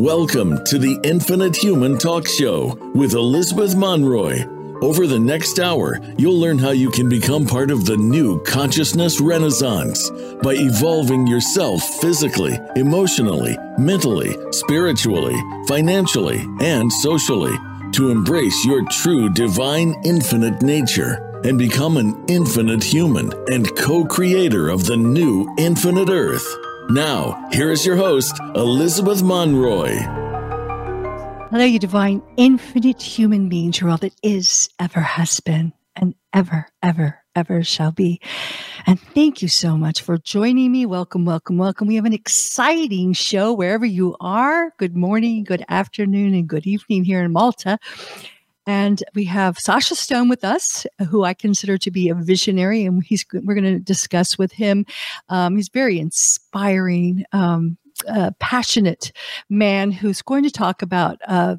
Welcome to the Infinite Human Talk Show with Elizabeth Monroy. Over the next hour, you'll learn how you can become part of the new consciousness renaissance by evolving yourself physically, emotionally, mentally, spiritually, financially, and socially to embrace your true divine infinite nature and become an infinite human and co creator of the new infinite earth. Now, here is your host, Elizabeth Monroy. Hello, you divine, infinite human beings. You're all that is, ever has been, and ever, ever, ever shall be. And thank you so much for joining me. Welcome, welcome, welcome. We have an exciting show wherever you are. Good morning, good afternoon, and good evening here in Malta. And we have Sacha Stone with us, who I consider to be a visionary, and he's we're going to discuss with him. Um, he's very inspiring, um, uh, passionate man who's going to talk about uh,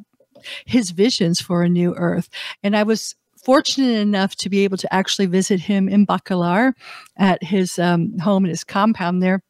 his visions for a new Earth. And I was fortunate enough to be able to actually visit him in Bacalar at his um, home and his compound there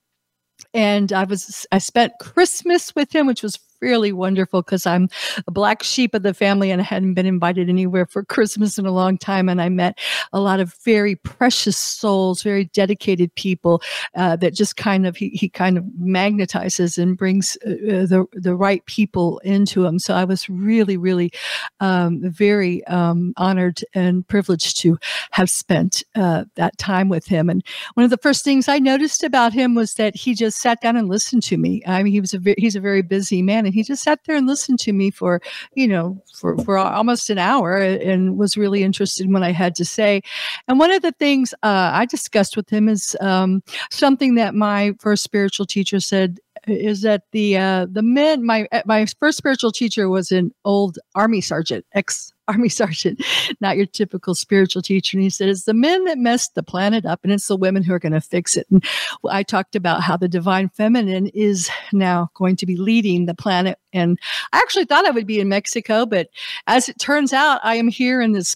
and I was I spent Christmas with him, which was really wonderful because I'm a black sheep of the family and I hadn't been invited anywhere for Christmas in a long time. And I met a lot of very precious souls, very dedicated people uh, that just kind of, he, he kind of magnetizes and brings uh, uh the, the right people into him. So I was really, really um, very um, honored and privileged to have spent uh, that time with him. And one of the first things I noticed about him was that he just sat down and listened to me. I mean, he was a he's a very busy man and he just sat there and listened to me for you know for for almost an hour and was really interested in what I had to say. And one of the things uh, I discussed with him is um, something that my first spiritual teacher said is that the uh, the men my my first spiritual teacher was an old army sergeant ex army sergeant not your typical spiritual teacher. And he said it's the men that messed the planet up and it's the women who are going to fix it. And i talked about how the divine feminine is now going to be leading the planet. And i actually thought i would be in mexico but as it turns out i am here in this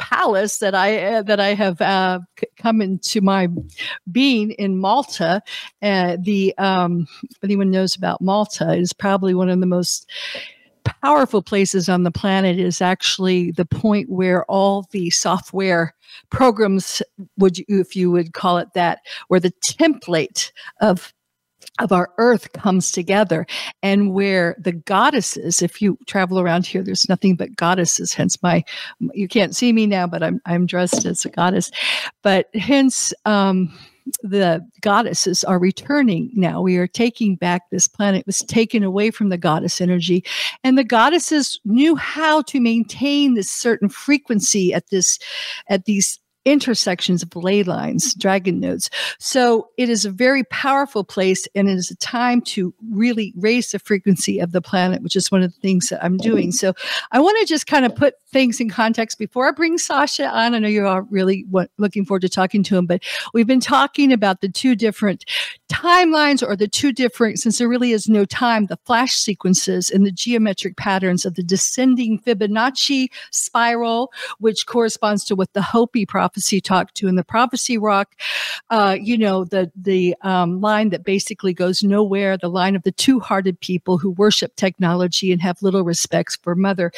palace that I uh, that I have uh, come into my being in Malta. Uh, the um, anyone knows about Malta, is probably one of the most powerful places on the planet is actually the point where all the software programs would you, if you would call it that where the template of of our earth comes together and where the goddesses if you travel around here there's nothing but goddesses hence my you can't see me now but i'm i'm dressed as a goddess but hence um the goddesses are returning now. We are taking back this planet. It was taken away from the goddess energy. And the goddesses knew how to maintain this certain frequency at this, at these intersections of ley lines, dragon nodes. So it is a very powerful place and it is a time to really raise the frequency of the planet, which is one of the things that I'm doing. So I want to just kind of put things in context before I bring Sacha on. I know you're all really looking forward to talking to him, but we've been talking about the two different timelines or the two different, since there really is no time, the flash sequences and the geometric patterns of the descending Fibonacci spiral, which corresponds to what the Hopi prophet prophecy talk to in the prophecy rock uh, you know the the um, line that basically goes nowhere the line of the two-hearted people who worship technology and have little respects for mother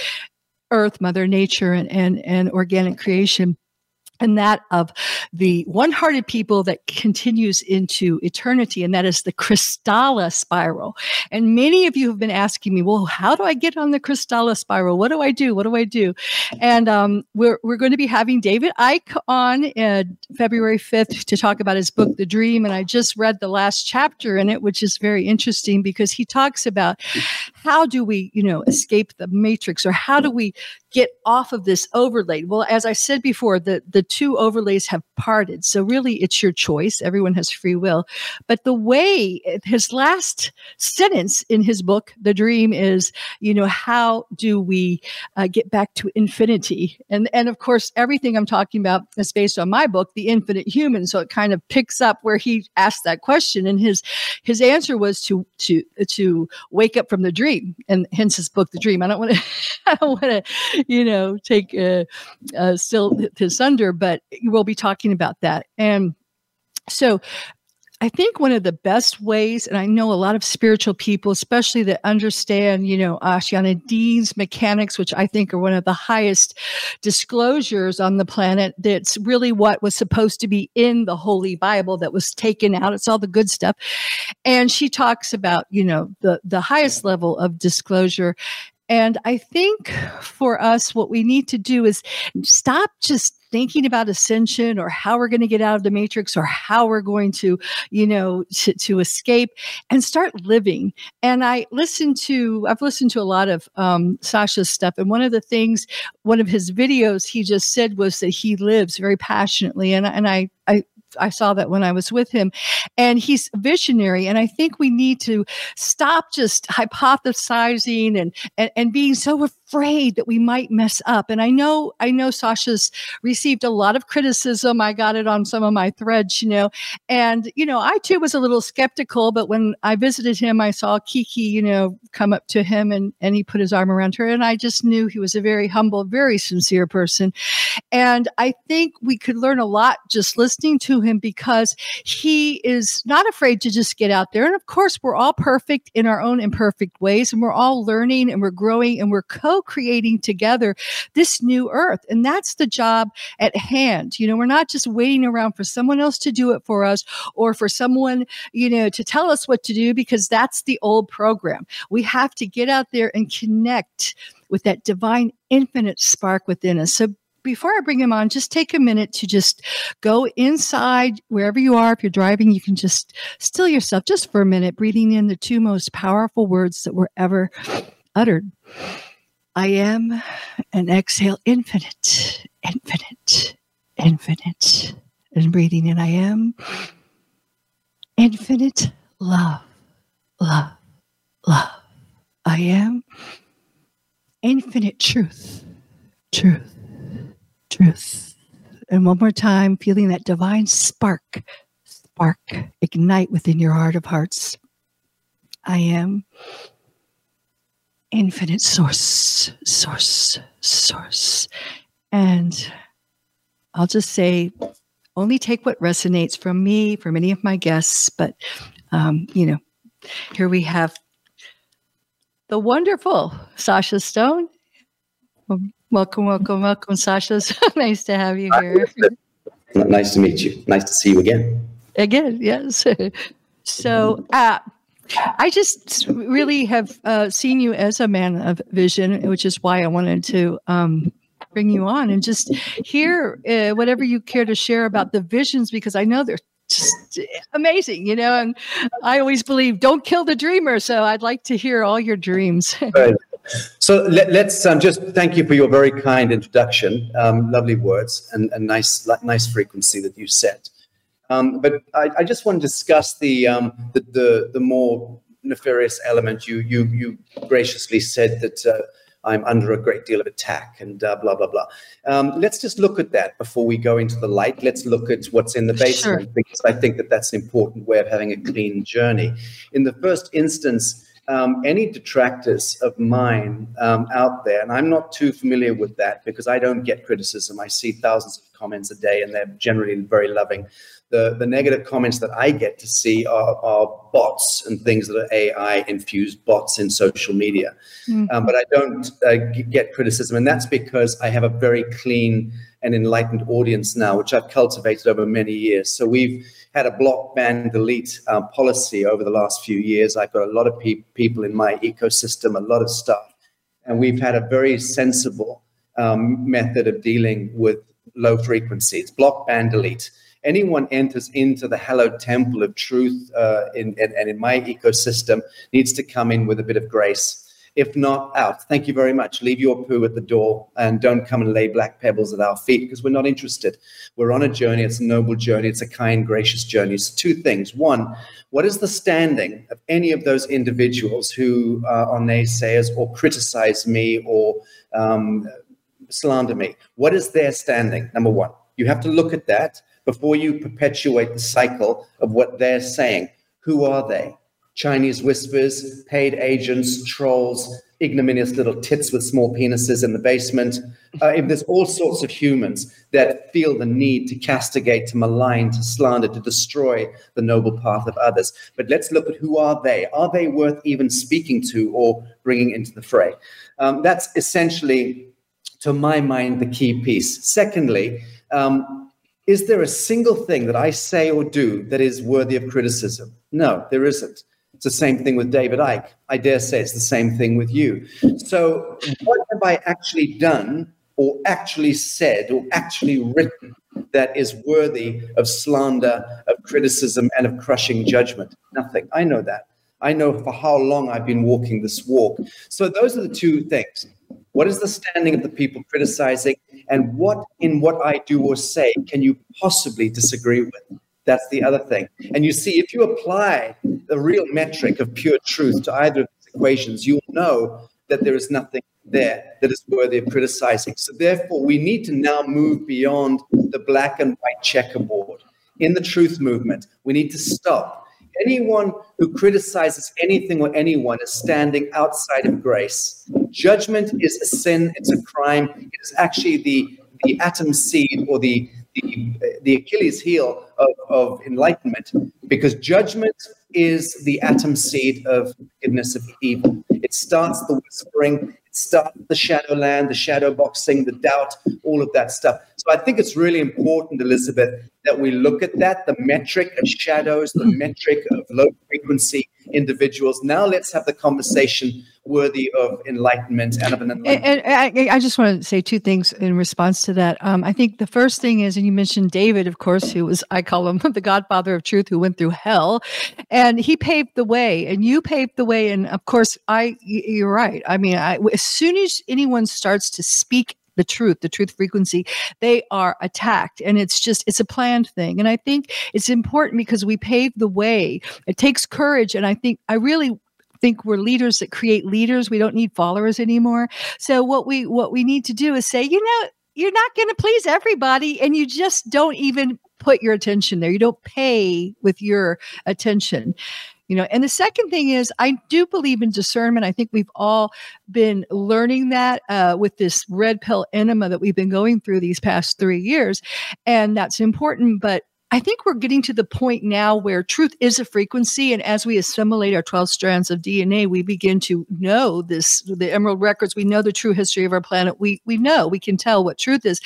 earth mother nature and and, and organic creation and that of the one-hearted people that continues into eternity and that is the kristalla spiral. And many of you have been asking me well how do i get on the kristalla spiral? What do i do? What do i do? And um, we're, we're going to be having david icke on uh, february 5th to talk about his book the dream and i just read the last chapter in it which is very interesting because he talks about how do we you know escape the matrix or how do we get off of this overlay well as i said before the the two overlays have parted. So really it's your choice. Everyone has free will. But the way his last sentence in his book, The Dream, is, you know, how do we uh, get back to infinity? And, and of course, everything I'm talking about is based on my book, The Infinite Human. So it kind of picks up where he asked that question. And his, his answer was to, to, to wake up from the dream and hence his book, The Dream. I don't want to, I don't want to, you know, take, uh, uh, still his thunder, but we'll be talking about that. And so I think one of the best ways, and I know a lot of spiritual people, especially that understand, you know, Ashayana Deane's mechanics, which I think are one of the highest disclosures on the planet. That's really what was supposed to be in the Holy Bible that was taken out. It's all the good stuff. And she talks about, you know, the, the highest level of disclosure. And I think for us, what we need to do is stop just thinking about ascension or how we're going to get out of the matrix or how we're going to, you know, to, to escape and start living. And I listened to, I've listened to a lot of um, Sacha's stuff. And one of the things, one of his videos he just said was that he lives very passionately. And, and I, I I saw that when I was with him. And he's visionary. And I think we need to stop just hypothesizing and, and, and being so afraid that we might mess up. And I know, I know Sacha's received a lot of criticism. I got it on some of my threads, you know, and, you know, I too was a little skeptical, but when I visited him, I saw Kiki, you know, come up to him and, and he put his arm around her. And I just knew he was a very humble, very sincere person. And I think we could learn a lot just listening to him because he is not afraid to just get out there. And of course, we're all perfect in our own imperfect ways, and we're all learning and we're growing and we're co creating together this new earth. And that's the job at hand. You know, we're not just waiting around for someone else to do it for us or for someone, you know, to tell us what to do because that's the old program. We have to get out there and connect with that divine infinite spark within us. So before I bring him on, just take a minute to just go inside wherever you are. If you're driving, you can just still yourself just for a minute, breathing in the two most powerful words that were ever uttered. I am and exhale infinite, infinite, infinite. And breathing in, I am infinite love, love, love. I am infinite truth, truth truth. And one more time, feeling that divine spark, spark ignite within your heart of hearts. I am infinite source, source, source. And I'll just say, only take what resonates from me, from any of my guests. But, um, you know, here we have the wonderful Sacha Stone. Welcome, welcome, welcome, Sacha. So nice to have you here. Nice to meet you. Nice to see you again. Again, yes. So, uh, I just really have uh, seen you as a man of vision, which is why I wanted to um, bring you on and just hear uh, whatever you care to share about the visions, because I know they're just amazing, you know. And I always believe, don't kill the dreamer. So I'd like to hear all your dreams. right. So let, us um, just thank you for your very kind introduction. Um, lovely words and a nice, nice frequency that you set. Um, but I, I, just want to discuss the, um, the, the, the more nefarious element. You you you graciously said that uh, I'm under a great deal of attack and uh, blah blah blah. Um, let's just look at that before we go into the light. Let's look at what's in the basement sure. because I think that that's an important way of having a clean journey. In the first instance um, any detractors of mine um, out there, and I'm not too familiar with that because I don't get criticism. I see thousands of comments a day, and they're generally very loving. The, the negative comments that I get to see are, are bots and things that are AI infused bots in social media. Mm-hmm. Um, but I don't uh, get criticism, and that's because I have a very clean and enlightened audience now, which I've cultivated over many years. So we've had a block ban delete uh, policy over the last few years. I've got a lot of pe- people in my ecosystem, a lot of stuff, and we've had a very sensible um, method of dealing with low frequencies. Block ban delete. Anyone enters into the hallowed temple of truth uh, in, in, and in my ecosystem needs to come in with a bit of grace if not, out. Thank you very much. Leave your poo at the door and don't come and lay black pebbles at our feet because we're not interested. We're on a journey. It's a noble journey. It's a kind, gracious journey. It's two things. One, what is the standing of any of those individuals who uh, are naysayers or criticize me or um, slander me? What is their standing? Number one, you have to look at that before you perpetuate the cycle of what they're saying. Who are they? Chinese whispers, paid agents, trolls, ignominious little tits with small penises in the basement, uh, there's all sorts of humans that feel the need to castigate, to malign, to slander, to destroy the noble path of others. But let's look at who are they? Are they worth even speaking to or bringing into the fray? Um, that's essentially, to my mind, the key piece. Secondly, um, is there a single thing that I say or do that is worthy of criticism? No, there isn't. It's the same thing with David Icke. I dare say it's the same thing with you. So, what have I actually done or actually said or actually written that is worthy of slander, of criticism, and of crushing judgment? Nothing. I know that. I know for how long I've been walking this walk. So, those are the two things. What is the standing of the people criticizing? And what in what I do or say can you possibly disagree with? That's the other thing. And you see, if you apply the real metric of pure truth to either of these equations, you'll know that there is nothing there that is worthy of criticizing. So, therefore, we need to now move beyond the black and white checkerboard. In the truth movement, we need to stop. Anyone who criticizes anything or anyone is standing outside of grace. Judgment is a sin, it's a crime. It is actually the, the atom seed or the, the, the Achilles heel of, of enlightenment because judgment is the atom seed of goodness of evil. It starts the whispering, it starts the shadow land, the shadow boxing, the doubt, all of that stuff. So I think it's really important, Elizabeth, that we look at that, the metric of shadows, the metric of low frequency individuals. Now let's have the conversation worthy of enlightenment and of an enlightenment. And, and I, I, just want to say two things in response to that. Um, I think the first thing is, and you mentioned David, of course, who was, I call him the godfather of truth, who went through hell, and he paved the way, and you paved the way. And of course, I, you're right. I mean, I, as soon as anyone starts to speak the truth, the truth frequency, they are attacked. And it's just, it's a planned thing. And I think it's important because we pave the way. It takes courage. And I think, I really think we're leaders that create leaders. We don't need followers anymore. So what we what we need to do is say, you know, you're not going to please everybody and you just don't even put your attention there. You don't pay with your attention. You know, and the second thing is, I do believe in discernment. I think we've all been learning that uh, with this red pill enema that we've been going through these past three years, and that's important. But I think we're getting to the point now where truth is a frequency. And as we assimilate our 12 strands of DNA, we begin to know this, the Emerald Records, we know the true history of our planet. We, we know, we can tell what truth is.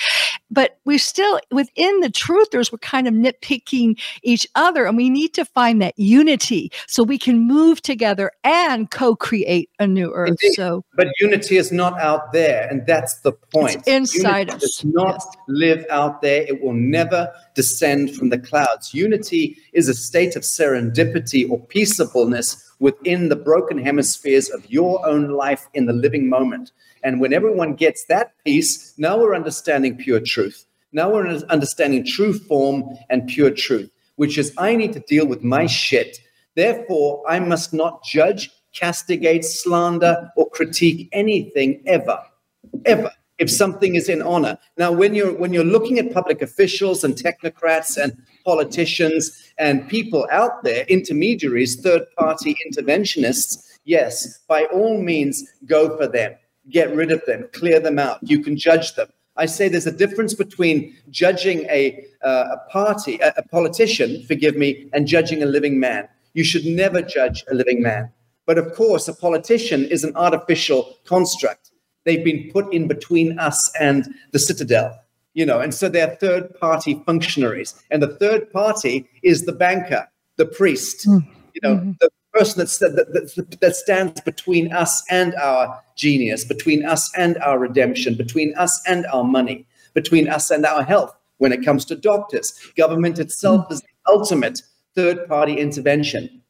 But we're still within the truthers, we're kind of nitpicking each other. And we need to find that unity so we can move together and co create a new earth. Indeed. So, but unity is not out there. And that's the point. It's inside unity us. Does not yes. live out there. It will never descend from the clouds. Unity is a state of serendipity or peaceableness within the broken hemispheres of your own life in the living moment. And when everyone gets that peace, now we're understanding pure truth. Now we're understanding true form and pure truth, which is I need to deal with my shit. Therefore, I must not judge, castigate, slander, or critique anything ever, ever if something is in honor. Now, when you're when you're looking at public officials and technocrats and politicians and people out there, intermediaries, third-party interventionists, yes, by all means, go for them, get rid of them, clear them out. You can judge them. I say there's a difference between judging a, uh, a party, a, a politician, forgive me, and judging a living man. You should never judge a living man. But of course, a politician is an artificial construct. They've been put in between us and the citadel, you know, and so they're third party functionaries. And the third party is the banker, the priest, mm. you know, mm-hmm. the person that, that, that stands between us and our genius, between us and our redemption, between us and our money, between us and our health when it comes to doctors. Government itself mm. is the ultimate third party intervention,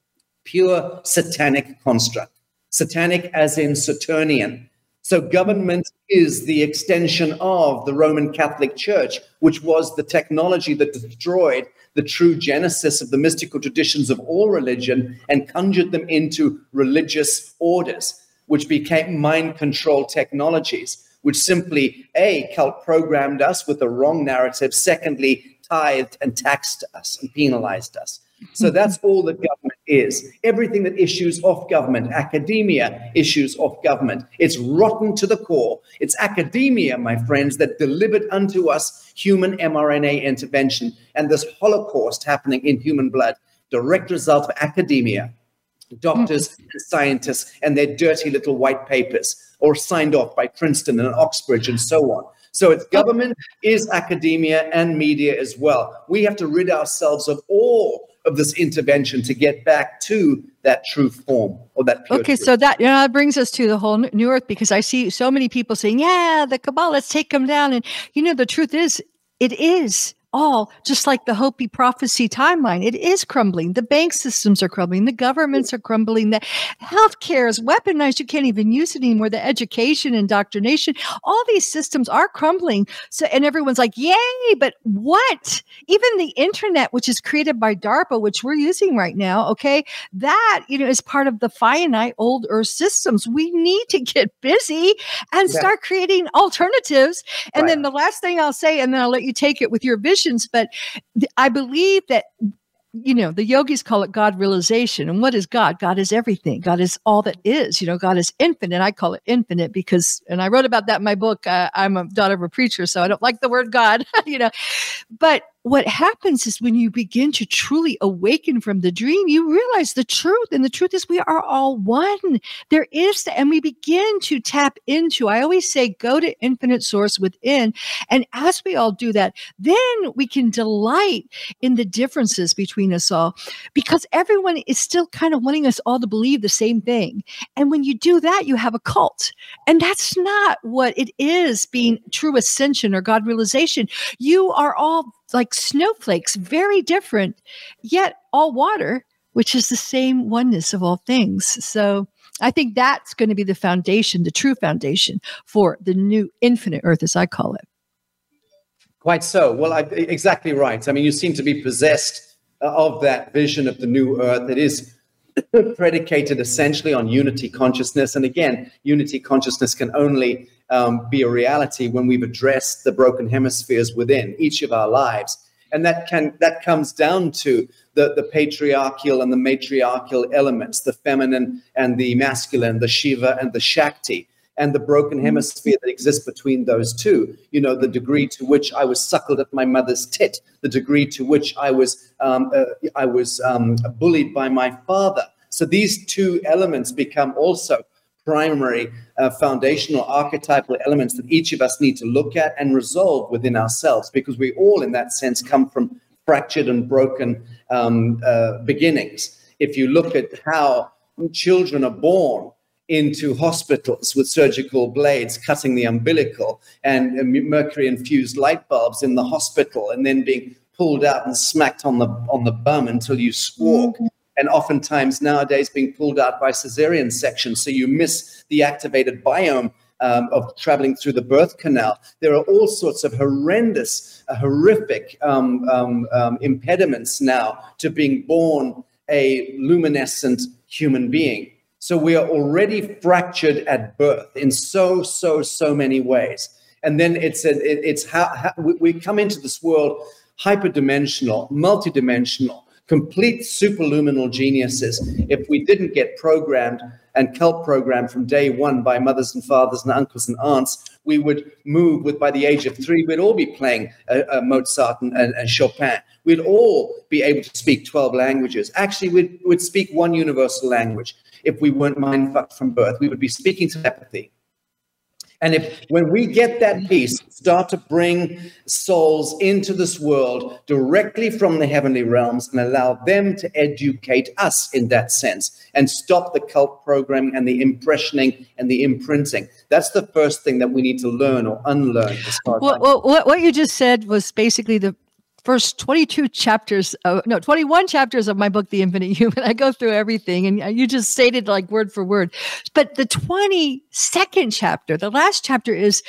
pure satanic construct. Satanic as in Saturnian, so government is the extension of the Roman Catholic Church, which was the technology that destroyed the true genesis of the mystical traditions of all religion and conjured them into religious orders, which became mind control technologies, which simply, A, cult programmed us with the wrong narrative, secondly, tithed and taxed us and penalized us. So that's all that government is. Everything that issues off government, academia issues off government. It's rotten to the core. It's academia, my friends, that delivered unto us human mRNA intervention and this Holocaust happening in human blood. Direct result of academia, doctors mm-hmm. and scientists and their dirty little white papers, or signed off by Princeton and Oxbridge and so on. So it's government, is academia, and media as well. We have to rid ourselves of all of this intervention to get back to that true form or that okay truth. so that you know that brings us to the whole new earth because i see so many people saying yeah the cabal let's take them down and you know the truth is it is all just like the Hopi prophecy timeline. It is crumbling. The bank systems are crumbling. The governments are crumbling. The healthcare is weaponized. You can't even use it anymore. The education, indoctrination, all these systems are crumbling. So, and everyone's like, yay, but what? Even the internet, which is created by DARPA, which we're using right now, okay, that, you know, is part of the finite old earth systems. We need to get busy and yeah. start creating alternatives. And right. then the last thing I'll say, and then I'll let you take it with your vision but th- I believe that you know, the yogis call it God realization. And what is God? God is everything. God is all that is. You know, God is infinite. I call it infinite because, and I wrote about that in my book. Uh, I'm a daughter of a preacher, so I don't like the word God, you know. But what happens is when you begin to truly awaken from the dream, you realize the truth. And the truth is, we are all one. There is, the, and we begin to tap into, I always say, go to infinite source within. And as we all do that, then we can delight in the differences between us all because everyone is still kind of wanting us all to believe the same thing. And when you do that, you have a cult. And that's not what it is being true ascension or God realization. You are all like snowflakes, very different, yet all water, which is the same oneness of all things. So I think that's going to be the foundation, the true foundation for the new infinite earth, as I call it. Quite so. Well, I, exactly right. I mean, you seem to be possessed uh, of that vision of the new earth that is predicated essentially on unity consciousness. And again, unity consciousness can only um, be a reality when we've addressed the broken hemispheres within each of our lives. And that can that comes down to the, the patriarchal and the matriarchal elements, the feminine and the masculine, the Shiva and the Shakti, and the broken hemisphere that exists between those two. You know, the degree to which I was suckled at my mother's tit, the degree to which I was um, uh, I was um, bullied by my father. So these two elements become also primary uh, foundational archetypal elements that each of us need to look at and resolve within ourselves because we all in that sense come from fractured and broken um, uh, beginnings. If you look at how children are born into hospitals with surgical blades cutting the umbilical and uh, mercury infused light bulbs in the hospital and then being pulled out and smacked on the on the bum until you squawk mm-hmm and oftentimes nowadays being pulled out by cesarean section. So you miss the activated biome um, of traveling through the birth canal. There are all sorts of horrendous, uh, horrific um, um, um impediments now to being born a luminescent human being. So we are already fractured at birth in so, so, so many ways. And then it's a, it, it's how, how we come into this world hyperdimensional, multidimensional, complete superluminal geniuses if we didn't get programmed and cult programmed from day one by mothers and fathers and uncles and aunts, we would move with by the age of three, we'd all be playing uh, uh, Mozart and, and, and, Chopin. We'd all be able to speak 12 languages. Actually, we'd, we'd speak one universal language if we weren't mind fucked from birth. We would be speaking telepathy. And if when we get that peace, start to bring souls into this world directly from the heavenly realms and allow them to educate us in that sense and stop the cult programming and the impressioning and the imprinting. That's the first thing that we need to learn or unlearn. Well, well, what you just said was basically the first 22 chapters of, no 21 chapters of my book the infinite human. I go through everything and you just stated like word for word. But the 22nd chapter the last chapter is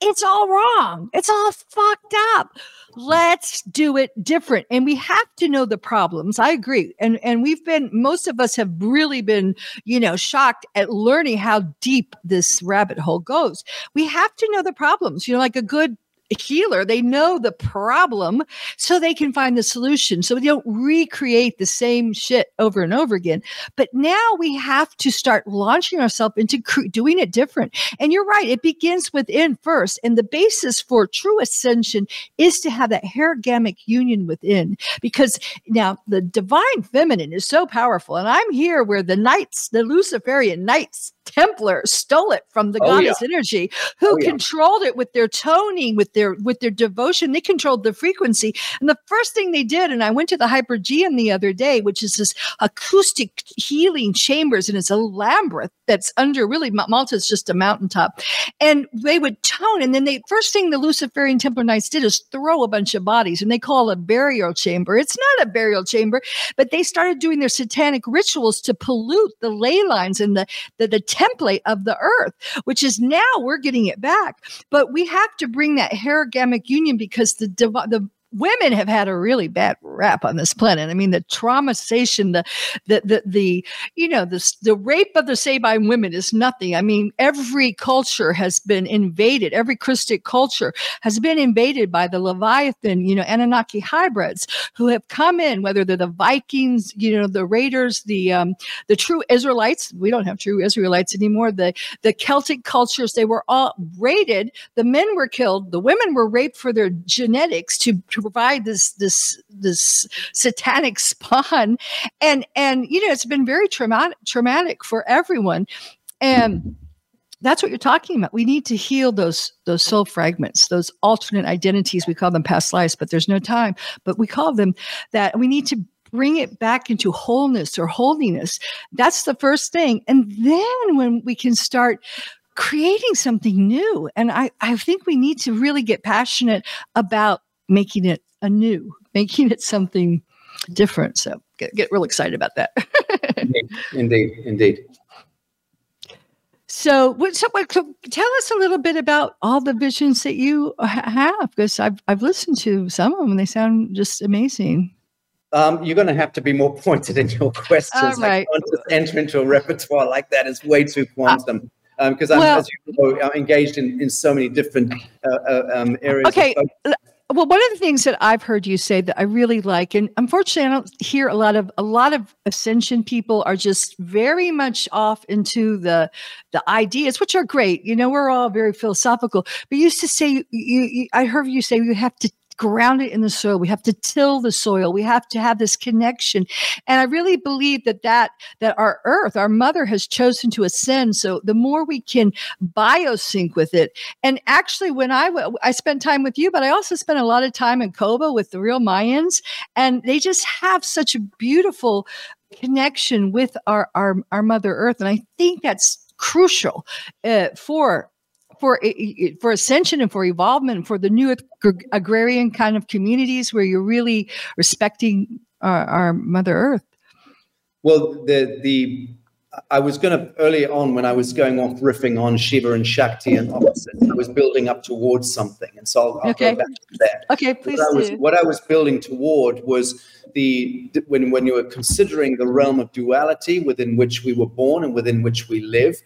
it's all wrong. It's all fucked up. Let's do it different. And we have to know the problems. I agree. And and we've been most of us have really been you know shocked at learning how deep this rabbit hole goes. We have to know the problems. You know like a good healer. They know the problem so they can find the solution. So we don't recreate the same shit over and over again. But now we have to start launching ourselves into cre- doing it different. And you're right, it begins within first. And the basis for true ascension is to have that hierogamic union within. Because now the divine feminine is so powerful. And I'm here where the knights, the Luciferian knights, Templar stole it from the oh, goddess yeah. energy, who oh, yeah. controlled it with their toning, with their with their devotion. They controlled the frequency. And the first thing they did, and I went to the Hypogeum the other day, which is this acoustic healing chambers, and it's a labyrinth that's under really Malta is just a mountaintop, and they would tone. And then they first thing the Luciferian Templar Knights did is throw a bunch of bodies, and they call it a burial chamber. It's not a burial chamber, but they started doing their satanic rituals to pollute the ley lines and the the, the template of the earth, which is now we're getting it back. But we have to bring that hierogamic union because the, the women have had a really bad rap on this planet. I mean, the traumatization, the the the, the you know, the the rape of the Sabine women is nothing. I mean, every culture has been invaded. Every Christic culture has been invaded by the Leviathan, you know, Anunnaki hybrids who have come in, whether they're the Vikings, you know, the Raiders, the um, the true Israelites. We don't have true Israelites anymore. The the Celtic cultures, they were all raided. The men were killed. The women were raped for their genetics to, to provide this this this satanic spawn. And and you know it's been very traumatic traumatic for everyone. And that's what you're talking about. We need to heal those those soul fragments those alternate identities. We call them past lives but there's no time. But we call them that we need to bring it back into wholeness or holiness. That's the first thing. And then when we can start creating something new. And i i think we need to really get passionate about making it anew, making it something different. So get, get real excited about that. indeed, indeed, indeed. So, what, so, so, tell us a little bit about all the visions that you have, because I've I've listened to some of them, and they sound just amazing. Um, you're going to have to be more pointed in your questions. All right. I can't just enter into a repertoire like that. It's way too quantum. because uh, um, I'm, well, as you know, I'm engaged in, in so many different uh, uh, um, areas. Okay, well, one of the things that I've heard you say that I really like, and unfortunately, I don't hear a lot of a lot of ascension people are just very much off into the the ideas, which are great. You know, we're all very philosophical. But you used to say, you, you, I heard you say you have to ground it in the soil. We have to till the soil. We have to have this connection. And I really believe that that that our earth, our mother has chosen to ascend. So the more we can biosync with it. And actually when I I spent time with you, but I also spent a lot of time in Coba with the real Mayans and they just have such a beautiful connection with our our, our mother earth and I think that's crucial uh, for for for ascension and for evolvement for the new agrarian kind of communities where you're really respecting our, our Mother Earth? Well, the the I was going to early on when I was going off riffing on Shiva and Shakti and opposites. I was building up towards something, and so I'll, I'll okay. go back to that. Okay, please. What I, was, what I was building toward was the when when you were considering the realm of duality within which we were born and within which we live.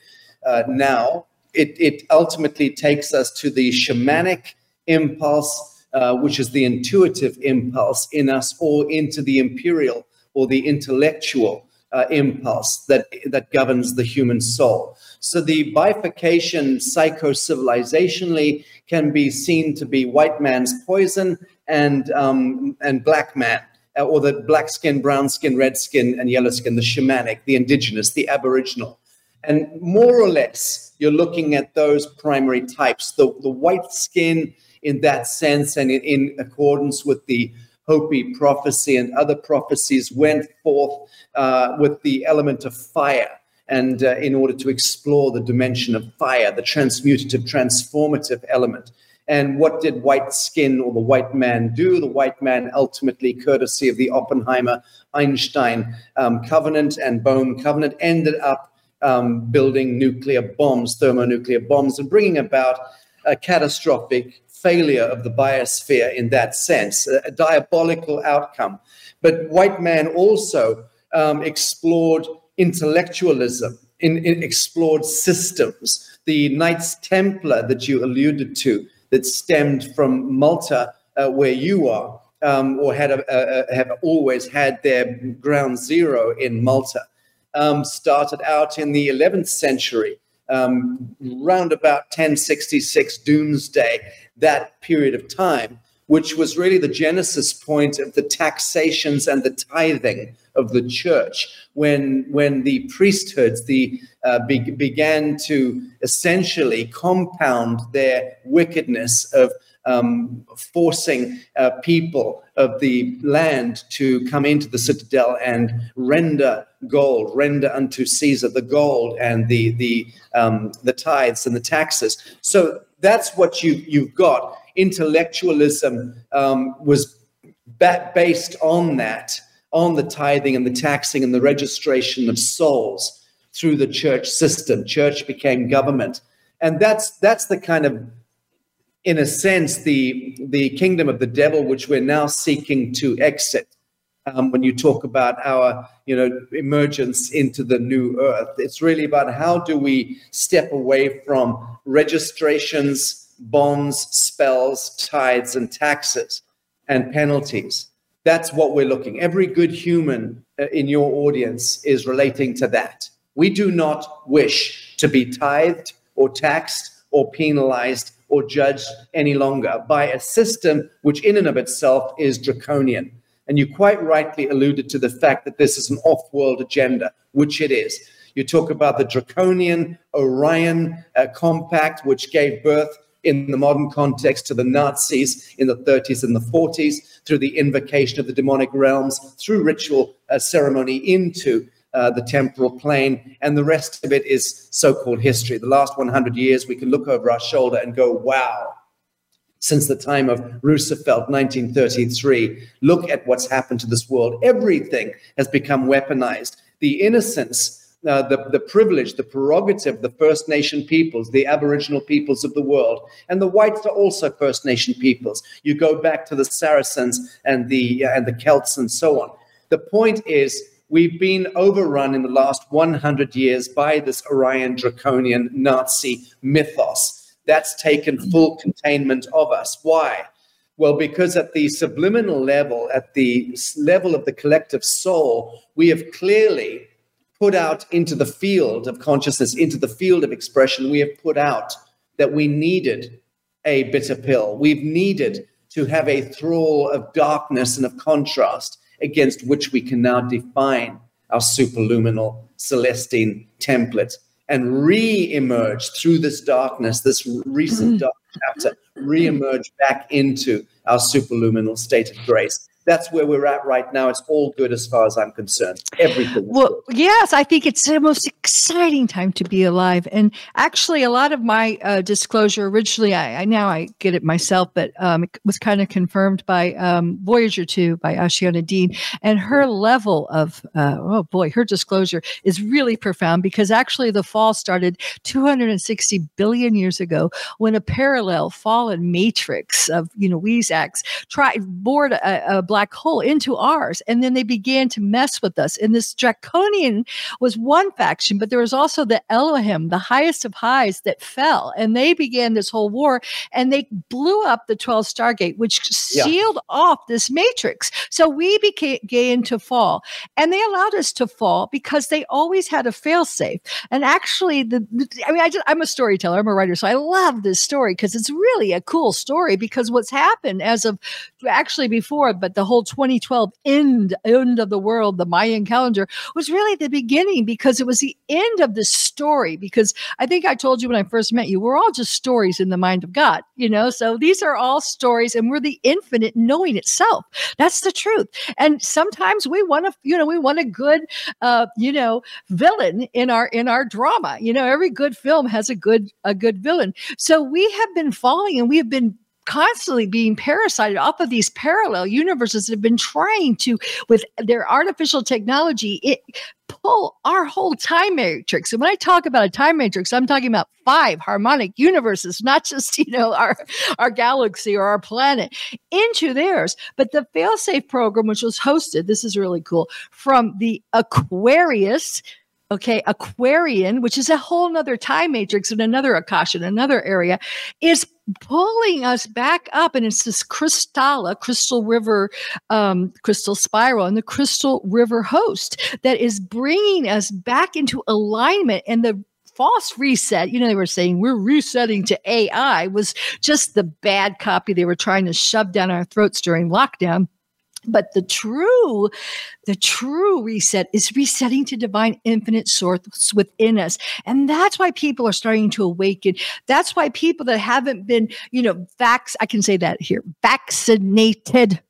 Uh, now it, it ultimately takes us to the shamanic impulse, uh, which is the intuitive impulse in us, or into the imperial or the intellectual uh, impulse that, that governs the human soul. So the bifurcation psycho-civilizationally can be seen to be white man's poison and, um, and black man uh, or the black skin, brown skin, red skin, and yellow skin, the shamanic, the indigenous, the aboriginal. And more or less, you're looking at those primary types the, the white skin in that sense, and in, in accordance with the Hopi prophecy and other prophecies, went forth uh, with the element of fire. And uh, in order to explore the dimension of fire, the transmutative, transformative element. And what did white skin or the white man do? The white man ultimately, courtesy of the Oppenheimer Einstein um, covenant and Bohm covenant, ended up um, building nuclear bombs, thermonuclear bombs, and bringing about a catastrophic failure of the biosphere in that sense, a, a diabolical outcome. But white man also um, explored intellectualism, in, in explored systems. The Knights Templar that you alluded to, that stemmed from Malta, uh, where you are, um, or had a, a, have always had their ground zero in Malta, um, started out in the 11th century, um, round about 1066 Doomsday, that period of time, which was really the genesis point of the taxations and the tithing of the church. When when the priesthoods the uh, be, began to essentially compound their wickedness of um, forcing uh, people of the land to come into the citadel and render gold, render unto Caesar the gold and the the um, the tithes and the taxes. So that's what you you've got. Intellectualism um, was ba- based on that, on the tithing and the taxing and the registration of souls through the church system. Church became government, and that's that's the kind of in a sense, the, the kingdom of the devil, which we're now seeking to exit. Um, when you talk about our, you know, emergence into the new earth, it's really about how do we step away from registrations, bonds, spells, tithes, and taxes and penalties. That's what we're looking. Every good human uh, in your audience is relating to that. We do not wish to be tithed or taxed or penalized or judged any longer by a system which, in and of itself, is draconian. And you quite rightly alluded to the fact that this is an off world agenda, which it is. You talk about the draconian Orion uh, Compact, which gave birth in the modern context to the Nazis in the 30s and the 40s through the invocation of the demonic realms, through ritual uh, ceremony into uh, the temporal plane, and the rest of it is so called history. The last 100 years, we can look over our shoulder and go, wow. Since the time of Roosevelt, 1933, look at what's happened to this world. Everything has become weaponized. The innocence uh, the, the privilege, the prerogative, the First Nation peoples, the Aboriginal peoples of the world. And the whites are also First Nation peoples. You go back to the Saracens and the, uh, and the Celts and so on. The point is, we've been overrun in the last 100 years by this Orion draconian Nazi mythos. That's taken full containment of us. Why? Well, because at the subliminal level, at the level of the collective soul, we have clearly put out into the field of consciousness, into the field of expression, we have put out that we needed a bitter pill. We've needed to have a thrall of darkness and of contrast against which we can now define our superluminal celestine template and re-emerge through this darkness, this recent mm. dark chapter, re-emerge back into our superluminal state of grace that's where we're at right now. It's all good as far as I'm concerned. Everything. Well, yes, I think it's the most exciting time to be alive. And actually, a lot of my uh, disclosure originally, I, I, now I get it myself, but um, it was kind of confirmed by um, Voyager 2 by Ashayana Deane. And her level of, uh, oh boy, her disclosure is really profound because actually the fall started 260 billion years ago when a parallel fallen matrix of, you know, Weezax tried, bored a, a black hole into ours. And then they began to mess with us. And this draconian was one faction, but there was also the Elohim, the highest of highs that fell. And they began this whole war and they blew up the 12 Stargate, which yeah. sealed off this matrix. So we began to fall. And they allowed us to fall because they always had a failsafe. And actually, the, I mean, I just, I'm a storyteller, I'm a writer. So I love this story because it's really a cool story because what's happened as of actually before, but the the whole 2012 end end of the world, the Mayan calendar, was really the beginning because it was the end of the story. Because I think I told you when I first met you, we're all just stories in the mind of God, you know. So these are all stories, and we're the infinite knowing itself. That's the truth. And sometimes we want to, you know, we want a good, uh, you know, villain in our in our drama. You know, every good film has a good a good villain. So we have been falling, and we have been constantly being parasited off of these parallel universes that have been trying to, with their artificial technology, it pull our whole time matrix. And when I talk about a time matrix, I'm talking about five harmonic universes, not just, you know, our, our galaxy or our planet into theirs. But the failsafe program, which was hosted, this is really cool, from the Aquarius okay, Aquarian, which is a whole nother time matrix and another Akasha, another area, is pulling us back up. And it's this Crystalla, Crystal River, um, Crystal Spiral, and the Crystal River host that is bringing us back into alignment. And the false reset, you know, they were saying we're resetting to AI, was just the bad copy they were trying to shove down our throats during lockdown. But the true, the true reset is resetting to divine infinite source within us. And that's why people are starting to awaken. That's why people that haven't been, you know, vax, I can say that here, vaccinated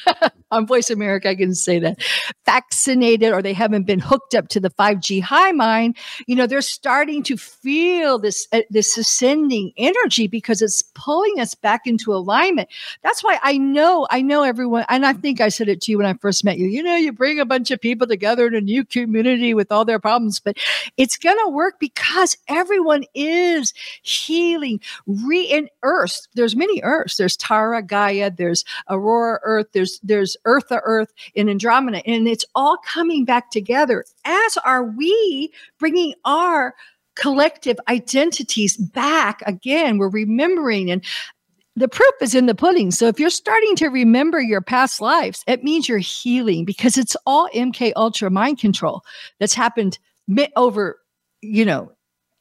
on Voice America, I can say that vaccinated or they haven't been hooked up to the 5G high mind, you know, they're starting to feel this, uh, this ascending energy because it's pulling us back into alignment. That's why I know, I know everyone, and I think I said it to you when I first met you. You know, you bring a bunch of people together in a new community with all their problems, but it's going to work because everyone is healing. Re in Earth, there's many Earths. There's Tara, Gaia, there's Aurora Earth, there's there's Earth to Earth in Andromeda, and it's all coming back together. As are we bringing our collective identities back again. We're remembering and the proof is in the pudding. So if you're starting to remember your past lives, it means you're healing because it's all MK Ultra mind control that's happened over, you know,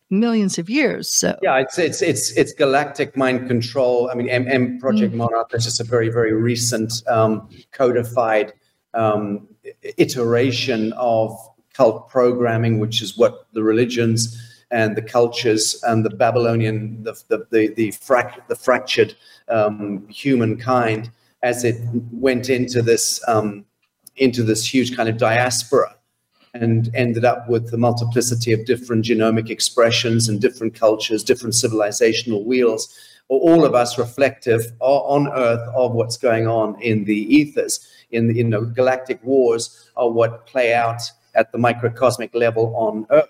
millions of years. So yeah, it's it's it's it's galactic mind control. I mean, M, M Project mm. Monarch. That's just a very very recent um, codified um, iteration of cult programming, which is what the religions and the cultures and the Babylonian, the the the, the, frac- the fractured um, humankind as it went into this um, into this huge kind of diaspora and ended up with the multiplicity of different genomic expressions and different cultures, different civilizational wheels, all of us reflective on Earth of what's going on in the ethers. In the you know, galactic wars are what play out at the microcosmic level on Earth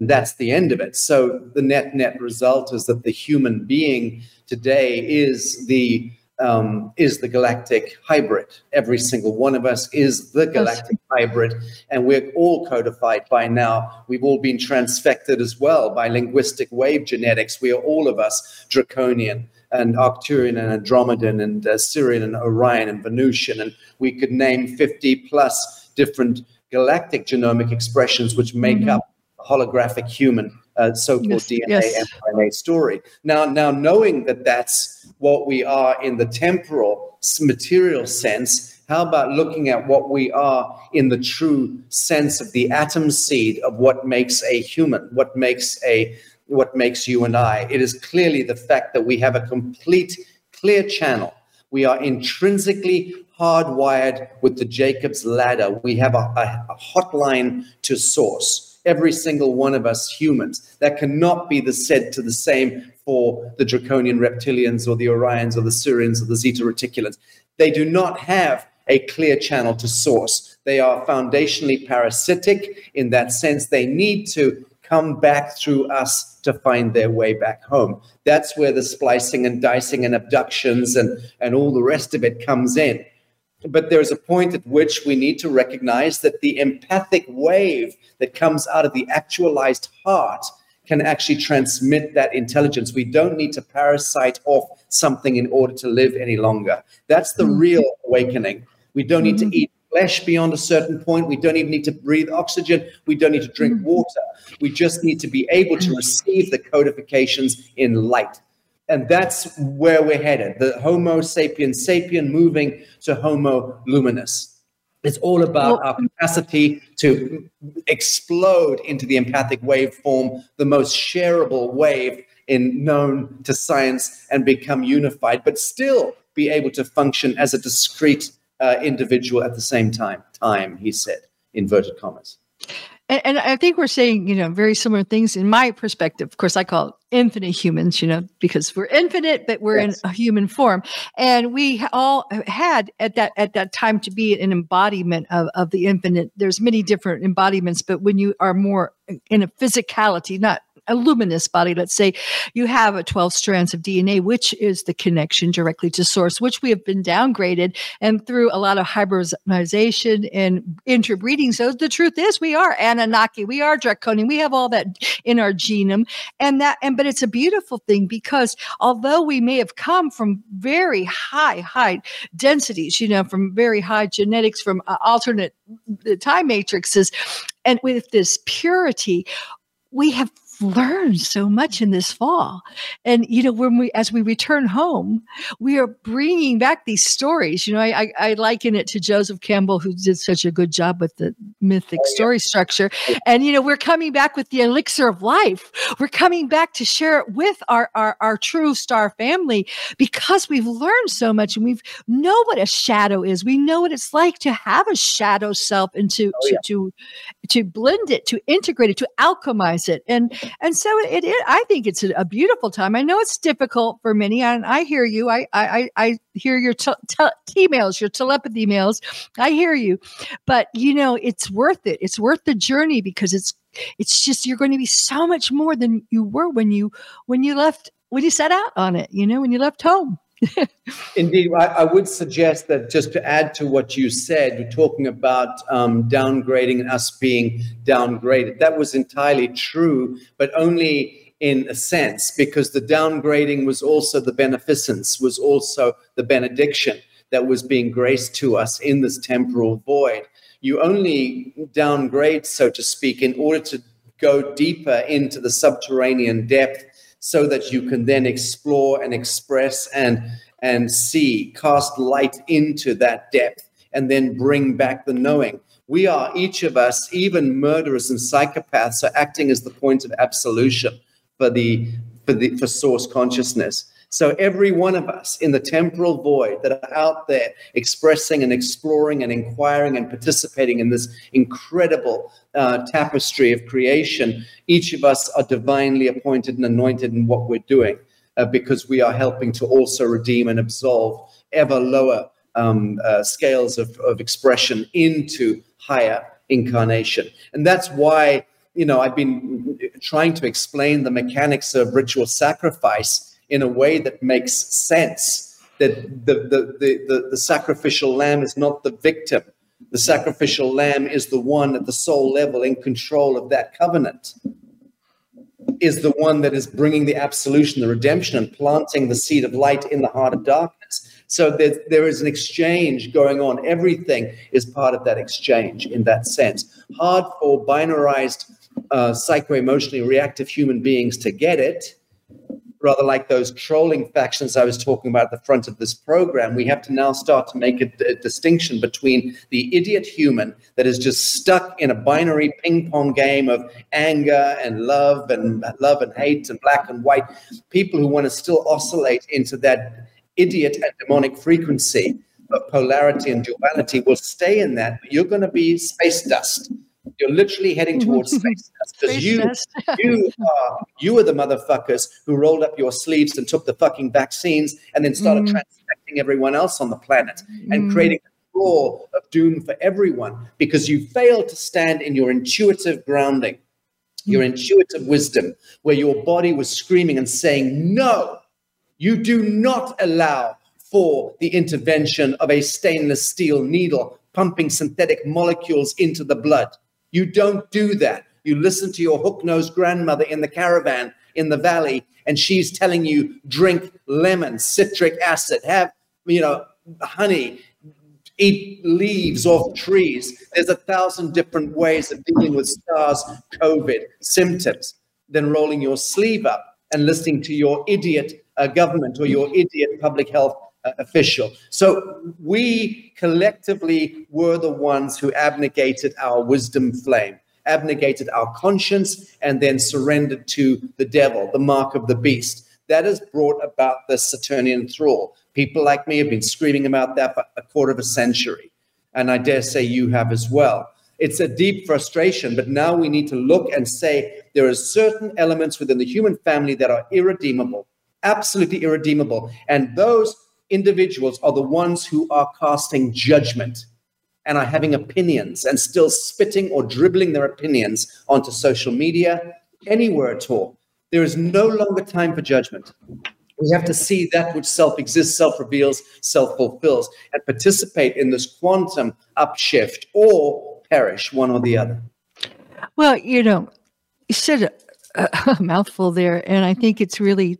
that's the end of it. So the net net result is that the human being today is the um, is the galactic hybrid. Every single one of us is the galactic hybrid, and we're all codified by now. We've all been transfected as well by linguistic wave genetics. We are all of us draconian and Arcturian and Andromedan and uh, Sirian and Orion and Venusian, and we could name 50 plus different galactic genomic expressions which make mm-hmm. up holographic human uh, so-called yes, DNA yes. mRNA story. Now, now knowing that that's what we are in the temporal material sense, how about looking at what we are in the true sense of the atom seed of what makes a human, what makes a what makes you and I? It is clearly the fact that we have a complete clear channel. We are intrinsically hardwired with the Jacob's ladder. We have a, a, a hotline to source every single one of us humans. That cannot be the said to the same for the draconian reptilians or the Orions or the Sirians or the Zeta reticulans. They do not have a clear channel to source. They are foundationally parasitic in that sense. They need to come back through us to find their way back home. That's where the splicing and dicing and abductions and, and all the rest of it comes in. But there's a point at which we need to recognize that the empathic wave that comes out of the actualized heart can actually transmit that intelligence. We don't need to parasite off something in order to live any longer. That's the mm-hmm. real awakening. We don't need to mm-hmm. eat flesh beyond a certain point. We don't even need to breathe oxygen. We don't need to drink mm-hmm. water. We just need to be able to receive the codifications in light and that's where we're headed the homo sapiens sapien moving to homo luminous. It's all about well, our capacity to explode into the empathic waveform, the most shareable wave in known to science and become unified but still be able to function as a discrete uh, individual at the same time time he said inverted commas and, and, I think we're saying, you know, very similar things in my perspective. Of course, I call it infinite humans, you know, because we're infinite, but we're yes. in a human form. And we all had at that at that time to be an embodiment of, of the infinite. There's many different embodiments, but when you are more in a physicality, not a luminous body, let's say you have a 12 strands of DNA, which is the connection directly to source, which we have been downgraded and through a lot of hybridization and interbreeding. So the truth is we are Anunnaki, we are draconian, we have all that in our genome. And that, and, but it's a beautiful thing because although we may have come from very high, high densities, you know, from very high genetics, from uh, alternate time matrices, and with this purity, we have learned so much in this fall. And, you know, when we, as we return home, we are bringing back these stories. You know, I, I, I liken it to Joseph Campbell, who did such a good job with the mythic oh, yeah. story structure. And, you know, we're coming back with the elixir of life. We're coming back to share it with our, our, our true star family because we've learned so much and we've know what a shadow is. We know what it's like to have a shadow self and to, oh, yeah. to, to, to blend it, to integrate it, to alchemize it. And, and so it, it I think it's a, a, beautiful time. I know it's difficult for many, and I hear you. I I, I hear your te- emails, your telepathy emails. I hear you, but you know it's worth it. It's worth the journey because it's it's just you're going to be so much more than you were when you when you left when you set out on it. You know when you left home. Indeed, I, I, would suggest that just to add to what you said, you're talking about um, downgrading and us being downgraded. That was entirely true, but only in a sense, because the downgrading was also the beneficence, was also the benediction that was being graced to us in this temporal void. You only downgrade, so to speak, in order to go deeper into the subterranean depth so that you can then explore and express and and see cast light into that depth and then bring back the knowing. We are each of us even murderers and psychopaths are acting as the point of absolution for the for the for source consciousness so every one of us in the temporal void that are out there expressing and exploring and inquiring and participating in this incredible uh, tapestry of creation, each of us are divinely appointed and anointed in what we're doing uh, because we are helping to also redeem and absolve ever lower um, uh, scales of, of expression into higher incarnation. And that's why, you know, I've been trying to explain the mechanics of ritual sacrifice in a way that makes sense. That the, the, the, the, the sacrificial lamb is not the victim. The sacrificial lamb is the one at the soul level in control of that covenant, is the one that is bringing the absolution, the redemption, and planting the seed of light in the heart of darkness. So there, there is an exchange going on. Everything is part of that exchange in that sense. Hard for binarized, uh, psycho emotionally reactive human beings to get it rather like those trolling factions I was talking about at the front of this program, we have to now start to make a, a, distinction between the idiot human that is just stuck in a binary ping pong game of anger and love and love and hate and black and white, people who want to still oscillate into that idiot and demonic frequency of polarity and duality will stay in that, but you're going to be space dust you're literally heading towards space because you, you are you are the motherfuckers who rolled up your sleeves and took the fucking vaccines and then started mm. transfecting everyone else on the planet and mm. creating a floor of doom for everyone because you failed to stand in your intuitive grounding, your mm. intuitive wisdom, where your body was screaming and saying, "No, you do not allow." For the intervention of a stainless steel needle pumping synthetic molecules into the blood. You don't do that. You listen to your hook nosed grandmother in the caravan in the valley, and she's telling you drink lemon, citric acid, have, you know, honey, eat leaves off trees. There's a thousand different ways of dealing with SARS COVID symptoms than rolling your sleeve up and listening to your idiot uh, government or your idiot public health uh, official. So we collectively were the ones who abnegated our wisdom flame, abnegated our conscience, and then surrendered to the devil, the mark of the beast. That has brought about the Saturnian thrall. People like me have been screaming about that for a quarter of a century. And I dare say you have as well. It's a deep frustration, but now we need to look and say there are certain elements within the human family that are irredeemable, absolutely irredeemable. And those individuals are the ones who are casting judgment and are having opinions and still spitting or dribbling their opinions onto social media, anywhere at all. There is no longer time for judgment. We have to see that which self exists, self reveals, self fulfills, and participate in this quantum upshift or perish, one or the other. Well, you know, you said a, a mouthful there, and I think it's really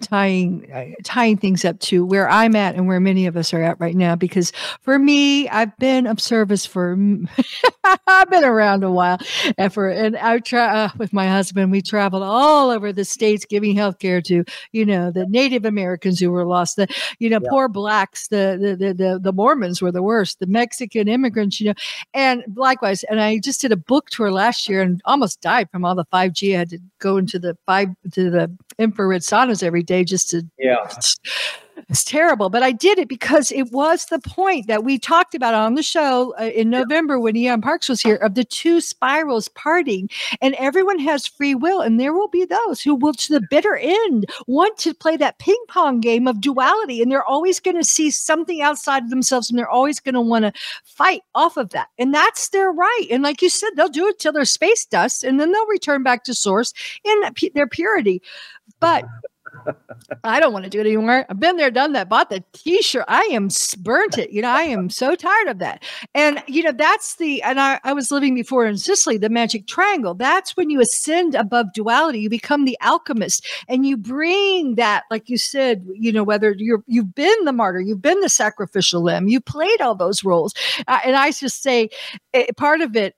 tying uh, tying things up to where I'm at and where many of us are at right now. Because for me, I've been of service for I've been around a while, and for and I try uh, with my husband. We traveled all over the states giving health care to you know the Native Americans who were lost, the you know yeah. poor blacks, the, the the the the Mormons were the worst, the Mexican immigrants, you know, and likewise. And I just did a book tour last year and almost died from all the five G. I had to go into the five to the infrared saunas every day just to yeah it's terrible, but I did it because it was the point that we talked about on the show uh, in November when Eon Parks was here of the two spirals parting, and everyone has free will, and there will be those who will, to the bitter end, want to play that ping pong game of duality, and they're always going to see something outside of themselves, and they're always going to want to fight off of that, and that's their right. And like you said, they'll do it till they're space dust, and then they'll return back to source in their purity. But I don't want to do it anymore. I've been there, done that, bought the t-shirt. I am burnt it. You know, I am so tired of that. And, you know, that's the, and I, I was living before in Sicily, the magic triangle. That's when you ascend above duality. You become the alchemist and you bring that, like you said, you know, whether you're, you've been the martyr, you've been the sacrificial lamb, you played all those roles. Uh, and I just say it, eh, part of it,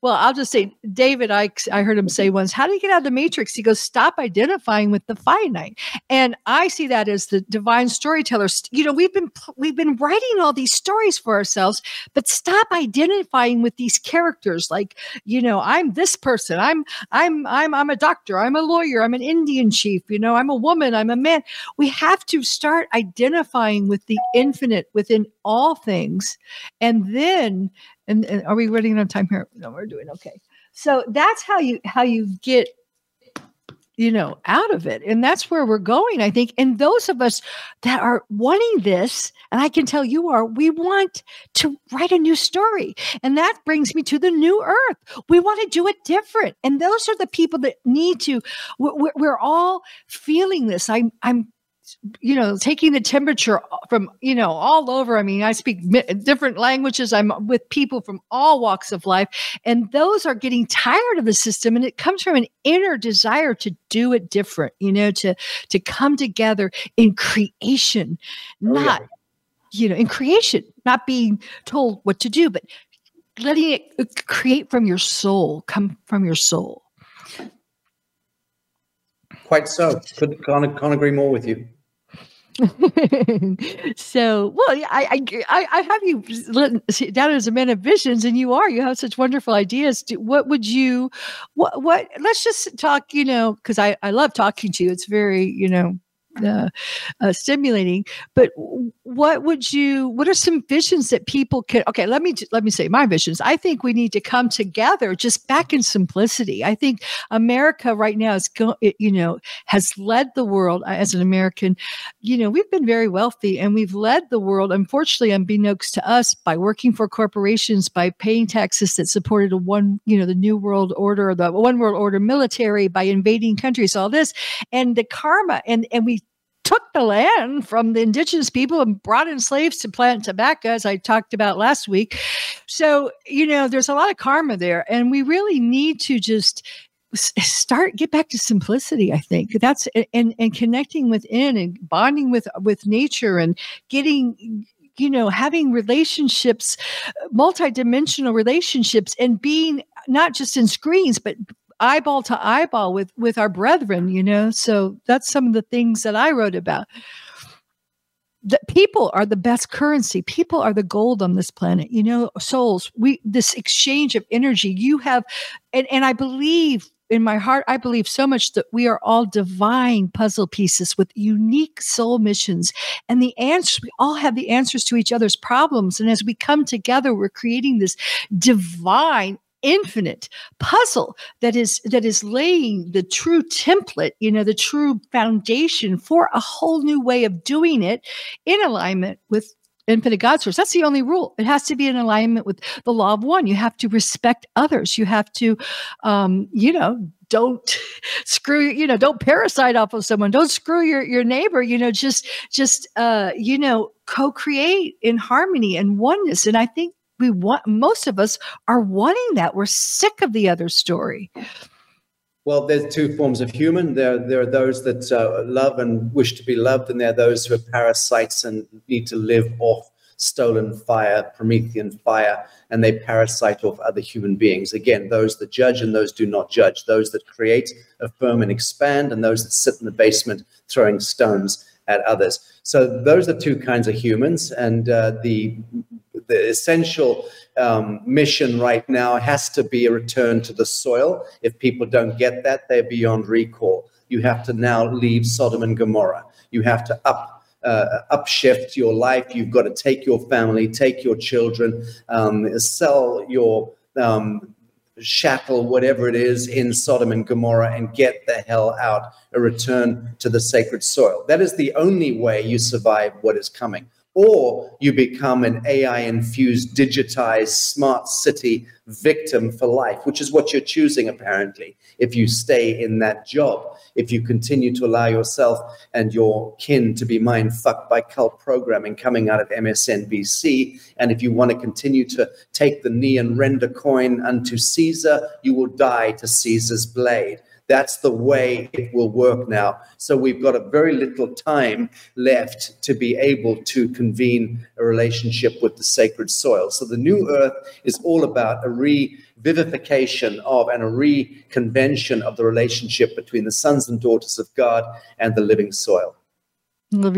well, I'll just say, David, I, I heard him say once, how do you get out of the matrix? He goes, stop identifying with the finite. And I see that as the divine storyteller. You know, we've been, we've been writing all these stories for ourselves, but stop identifying with these characters. Like, you know, I'm this person. I'm, I'm, I'm, I'm a doctor. I'm a lawyer. I'm an Indian chief. You know, I'm a woman. I'm a man. We have to start identifying with the infinite within all things. And then and, and are we running out of time here? No, we're doing okay. So that's how you how you get you know out of it and that's where we're going i think and those of us that are wanting this and i can tell you are we want to write a new story and that brings me to the new earth. We want to do it different and those are the people that need to we're, we're all feeling this. I'm i'm you know, taking the temperature from, you know, all over. I mean, I speak different languages. I'm with people from all walks of life, and those are getting tired of the system. And it comes from an inner desire to do it different, you know, to to come together in creation, not, oh, yeah. you know, in creation, not being told what to do, but letting it uh, create from your soul, come from your soul. Quite so. Could, can't, can't agree more with you. so, well, I, I, I have you down as a man of visions, and you are. You have such wonderful ideas. What would you, what, what? Let's just talk. You know, because I, I love talking to you. It's very, you know, uh, uh, stimulating. But what would you? What are some visions that people can? Okay, let me let me say my visions. I think we need to come together, just back in simplicity. I think America right now is, go, you know, has led the world as an American. You know, we've been very wealthy and we've led the world. Unfortunately, unbeknownst to us, by working for corporations, by paying taxes that supported a one, you know, the New World Order, the One World Order military, by invading countries, all this, and the karma, and and we took the land from the indigenous people and brought in slaves to plant tobacco, as I talked about last week. So, you know, there's a lot of karma there. And we really need to just start get back to simplicity i think that's and and connecting within and bonding with with nature and getting you know having relationships multidimensional relationships and being not just in screens but eyeball to eyeball with with our brethren you know? So that's some of the things that i wrote about. That people are the best currency. People are the gold on this planet you know? Souls we this exchange of energy you have and, and i believe in my heart i believe so much that we are all divine puzzle pieces with unique soul missions. And the answers we all have the answers to each other's problems. And as we come together we're creating this divine infinite puzzle that is that is laying the true template you know the true foundation for a whole new way of doing it in alignment with infinite God source. That's the only rule. It has to be in alignment with the law of one. You have to respect others. You have to, um, you know, don't screw you know don't parasite off of someone don't screw your your neighbor you know just just uh you know co-create in harmony and oneness and i think we want most of us are wanting that we're sick of the other story well, there's two forms of human. There, there are those that uh, love and wish to be loved, and there are those who are parasites and need to live off stolen fire, Promethean fire, and they parasite off other human beings. Again, those that judge and those do not judge, those that create, affirm, and expand, and those that sit in the basement throwing stones at others. So those are two kinds of humans, and uh, the the essential um, mission right now has to be a return to the soil. If people don't get that, they're beyond recall. You have to now leave Sodom and Gomorrah. You have to up uh, upshift your life. You've got to take your family, take your children, um, sell your um, shackle, whatever it is, in Sodom and Gomorrah and get the hell out, a return to the sacred soil. That is the only way you survive what is coming or you become an AI infused, digitized, smart city victim for life, which is what you're choosing, apparently, if you stay in that job. If you continue to allow yourself and your kin to be mind fucked by cult programming coming out of MSNBC, and if you want to continue to take the knee and render coin unto Caesar, you will die to Caesar's blade. That's the way it will work now. So we've got a very little time left to be able to convene a relationship with the sacred soil. So the new earth is all about a revivification of and a reconvention of the relationship between the sons and daughters of God and the living soil.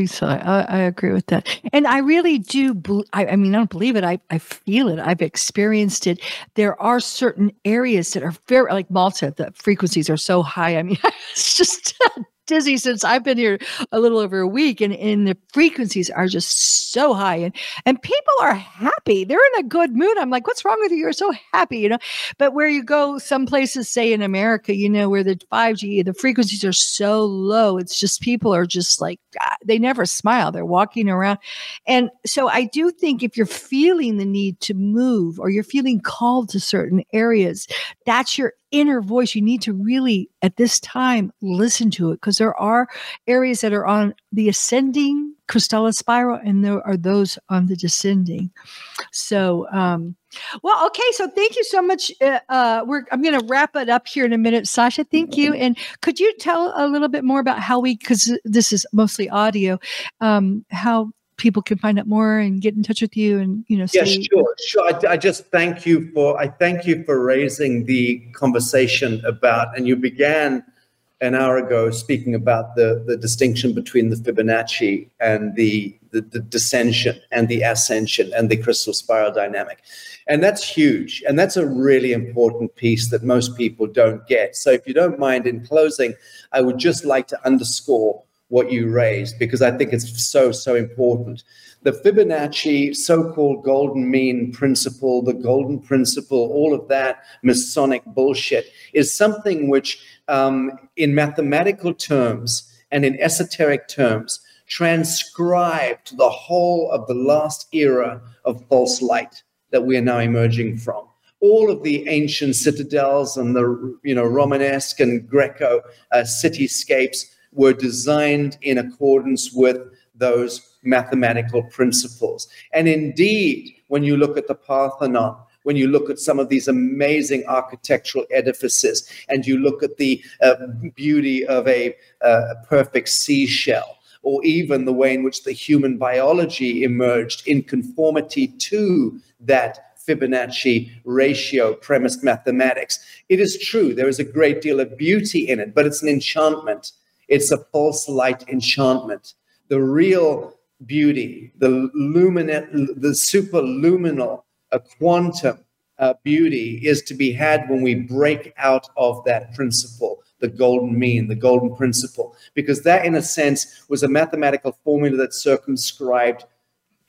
Soil. I, I, agree with that. And I really do. I, I, mean, I don't believe it. I, I feel it. I've experienced it. There are certain areas that are very, like Malta, the frequencies are so high. I mean, it's just dizzy since I've been here a little over a week, and, and the frequencies are just so high, and and people are happy. They're in a good mood. I'm like, what's wrong with you? You're so happy, you know. But where you go, some places, say in America, you know, where the 5G, the frequencies are so low, it's just people are just like ah, they never smile. They're walking around, and so I do think if you're feeling the need to move or you're feeling called to certain areas, that's your inner voice. You need to really, at this time, listen to it because there are areas that are on the ascending Krystala spiral and there are those on the descending. So, um, well, okay. So thank you so much. Uh, uh, we're, I'm going to wrap it up here in a minute. Sacha, thank you. And could you tell a little bit more about how we, because this is mostly audio, um, how people can find out more and get in touch with you and you know yes sure sure. I, I, just thank you for i thank you for raising the conversation about and you began an hour ago speaking about the the distinction between the fibonacci and the the, the descension and the ascension and the crystal spiral dynamic. And that's huge and that's a really important piece that most people don't get. So if you don't mind in closing i would just like to underscore what you raised because I think it's so, so important. The Fibonacci so called golden mean principle, the golden principle, all of that Masonic bullshit is something which, um, in mathematical terms and in esoteric terms, transcribed the whole of the last era of false light that we are now emerging from all of the ancient citadels and the you know Romanesque and Greco uh, cityscapes were designed in accordance with those mathematical principles. And indeed, when you look at the Parthenon, when you look at some of these amazing architectural edifices, and you look at the uh, beauty of a, uh, perfect seashell, or even the way in which the human biology emerged in conformity to that Fibonacci ratio premised mathematics. It is true, there is a great deal of beauty in it, but it's an enchantment it's a false light enchantment. The real beauty, the luminant, the superluminal, a quantum uh, beauty is to be had when we break out of that principle, the golden mean, the golden principle, because that, in a sense, was a mathematical formula that circumscribed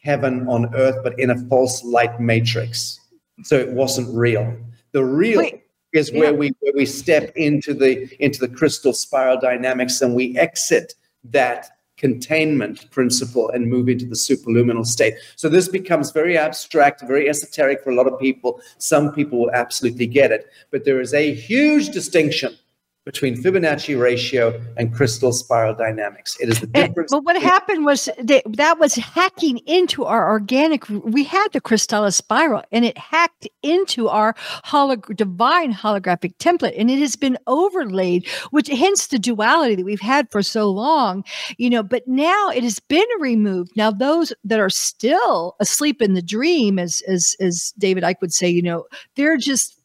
heaven on earth, but in a false light matrix. So it wasn't real. The real. Wait is where yeah. we where we step into the into the crystal spiral dynamics and we exit that containment principle and move into the superluminal state. So this becomes very abstract, very esoteric for a lot of people. Some people will absolutely get it, but there is a huge distinction between Fibonacci ratio and crystal spiral dynamics. It is the eh, difference. but what happened was that, that was hacking into our organic. We had the Krystala spiral, and it hacked into our holog- divine holographic template, and it has been overlaid, which hence the duality that we've had for so long. You know, but now it has been removed. Now those that are still asleep in the dream, as as as David Icke would say, you know, they're just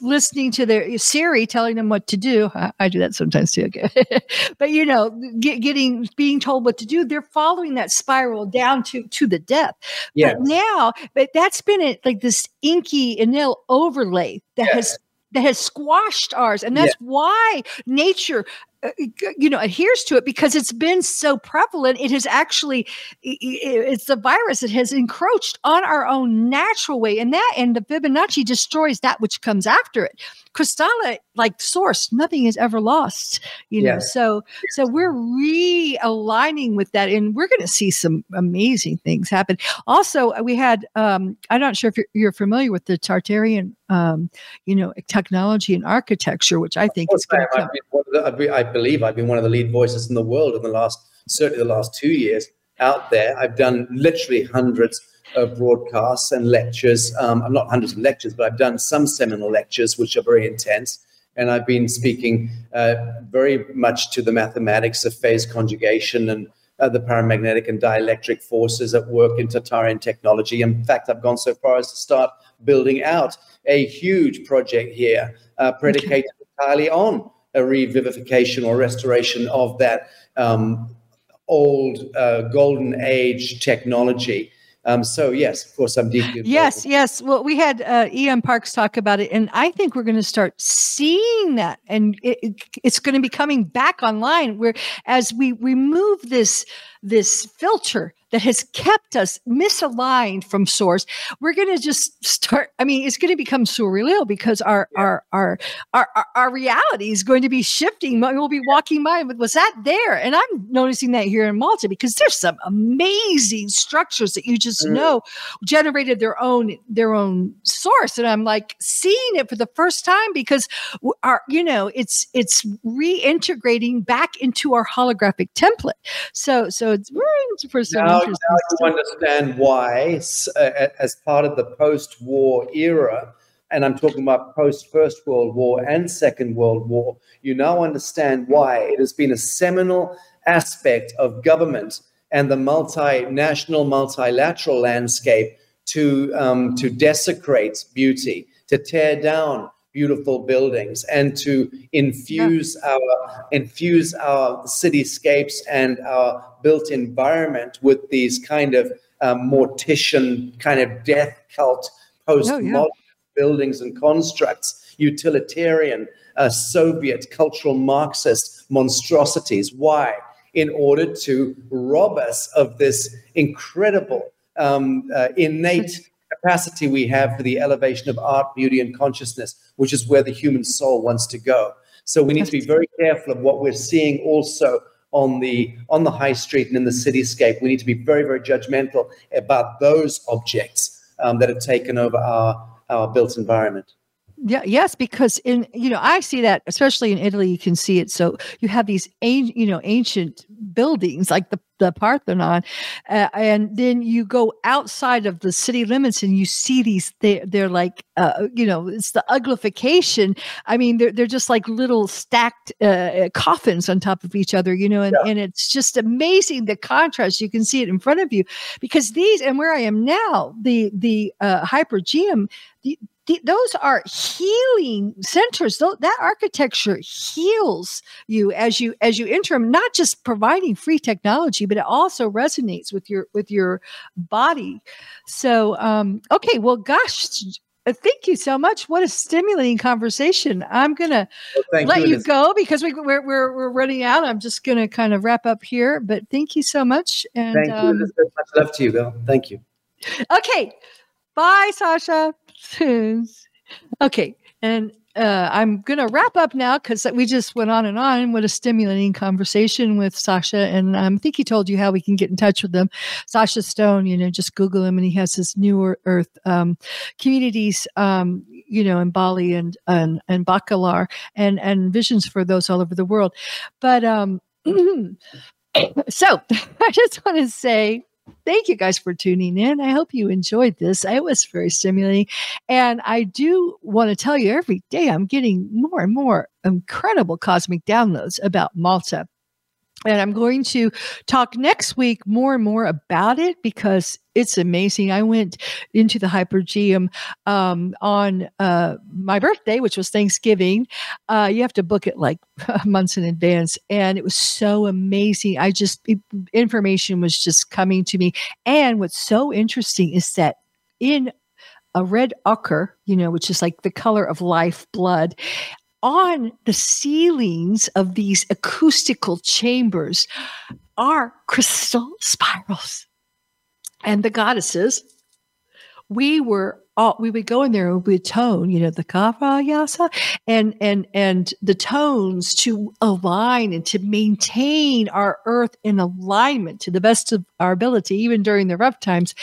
listening to their Siri telling them what to do. I, I do that sometimes too. but you know, get, getting being told what to do, they're following that spiral down to to the death. Yes. But now, but that's been it, like this inky Enlil overlay that yes. has that has squashed ours and that's why nature Uh, you know adheres to it because it's been so prevalent it has actually it's the virus that has encroached on our own natural way and that and the fibonacci destroys that which comes after it. Krystala, like source, nothing is ever lost. You know, yes. so so we're realigning with that, and we're going to see some amazing things happen. Also, we had um, I'm not sure if you're, you're familiar with the Tartarian, um, you know, technology and architecture, which I think is going to. I believe I've been one of the lead voices in the world in the last certainly the last two years out there. I've done literally hundreds of broadcasts and lectures. Um, I'm not hundreds of lectures, but I've done some seminal lectures, which are very intense. And I've been speaking uh, very much to the mathematics of phase conjugation and uh, the paramagnetic and dielectric forces at work in Tartarian technology. In fact, I've gone so far as to start building out a huge project here, uh, predicated entirely on a revivification or restoration of that um, old uh, golden age technology um, so yes, of course, I'm deeply. Yes, yes. Well, we had uh, E.M. Parks talk about it, and I think we're going to start seeing that, and it, it, it's going to be coming back online. Where as we remove this this filter that has kept us misaligned from source we're going to just start i mean it's going to become surreal because our, yeah. our, our our our our reality is going to be shifting. We'll be walking by and was that there? And i'm noticing that here in malta because there's some amazing structures that you just mm. know generated their own their own source. And i'm like seeing it for the first time because our you know it's it's reintegrating back into our holographic template. So so it's for some now, now you understand why, as part of the post-war era, and I'm talking about post First World War and Second World War, you now understand why. It has been a seminal aspect of government and the multinational, multilateral landscape to um, to desecrate beauty, to tear down beautiful buildings and to infuse yeah. our infuse our cityscapes and our built environment with these kind of um, mortician kind of death cult post-modern oh, yeah. buildings and constructs utilitarian uh, soviet cultural marxist monstrosities why in order to rob us of this incredible um, uh, innate capacity we have for the elevation of art, beauty, and consciousness, which is where the human soul wants to go. So we need to be very careful of what we're seeing also on the on the high street and in the cityscape. We need to be very, very judgmental about those objects um, that have taken over our our built environment. Yeah, yes, because in you know I see that especially in Italy you can see it. So you have these ancient, you know ancient buildings like the the Parthenon, uh, and then you go outside of the city limits and you see these. They they're like uh, you know it's the uglification. I mean they're they're just like little stacked uh, coffins on top of each other. You know, and, yeah. and it's just amazing the contrast. You can see it in front of you because these and where I am now the the uh, hypogeum. The, those are healing centers that architecture heals you as you as you enter them not just providing free technology but it also resonates with your with your body so um okay well gosh uh, thank you so much. What a stimulating conversation. I'm going to well, let you, you go because we, are we're, we're, we're running out. I'm just going to kind of wrap up here, but thank you so much. And thank um, you. Much love to you, Bill. Thank you. Okay. Bye, Sacha. Okay. And uh, I'm going to wrap up now because we just went on and on. What a stimulating conversation with Sacha. And um, I think he told you how we can get in touch with them. Sacha Stone, you know, just Google him and he has his New Earth um, Communities um, you know, in Bali and and and Bacalar, and and visions for those all over the world. But um, so I just want to say thank you guys for tuning in. I hope you enjoyed this. It was very stimulating. And I do want to tell you every day I'm getting more and more incredible cosmic downloads about Malta. And I'm going to talk next week more and more about it because it's amazing. I went into the Hypogeum um, on uh, my birthday, which was Thanksgiving. Uh, you have to book it like months in advance. And it was so amazing. I just, information was just coming to me. And what's so interesting is that in a red ochre, you know, which is like the color of life blood, on the ceilings of these acoustical chambers are crystal spirals. And the goddesses, we were all we would go in there and we would tone, you know, the kava yasa and and and the tones to align and to maintain our earth in alignment to the best of our ability, even during the rough times.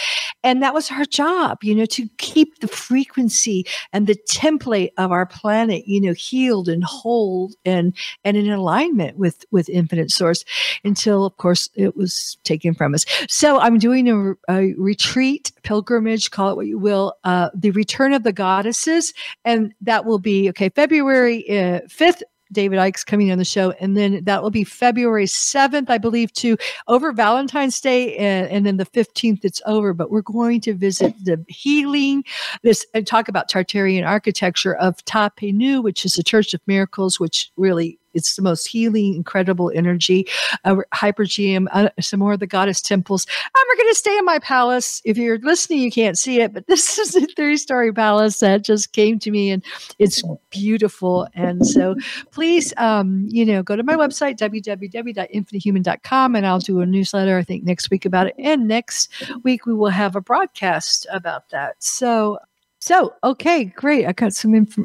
And that was our job, you know, to keep the frequency and the template of our planet, you know, healed and whole and and in alignment with with infinite source until of course it was taken from us. So I'm doing a, a retreat, pilgrimage, call it what you will. Uh, the Return of the Goddesses, and that will be okay February uh, fifth. David Icke's coming on the show, and then that will be February seventh, I believe, to over Valentine's Day, and, and then the fifteenth it's over. But we're going to visit the healing, this and talk about Tartarian architecture of Ta Nu, which is a Church of Miracles, which really it's the most healing, incredible energy. Uh, Hypogeum, uh, some more of the goddess temples. I'm going to stay in my palace. If you're listening, you can't see it, but this is a three story palace that just came to me and it's beautiful. And so please, um, you know, go to my website, www.infinitehuman.com, and I'll do a newsletter, I think, next week about it. And next week, we will have a broadcast about that. So, so, okay, great. I got some inf-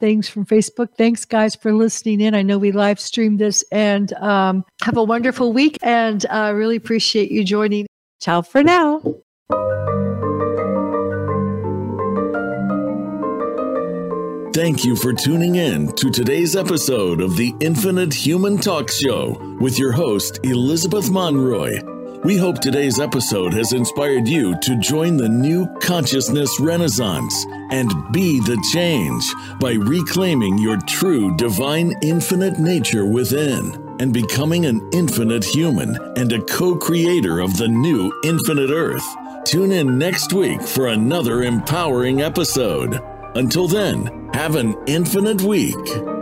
things from Facebook. Thanks, guys, for listening in. I know we live streamed this and um, have a wonderful week. And I uh, really appreciate you joining. Ciao for now. Thank you for tuning in to today's episode of the Infinite Human Talk Show with your host, Elizabeth Monroy. We hope today's episode has inspired you to join the new consciousness renaissance and be the change by reclaiming your true divine infinite nature within and becoming an infinite human and a co creator of the new infinite earth. Tune in next week for another empowering episode. Until then, have an infinite week.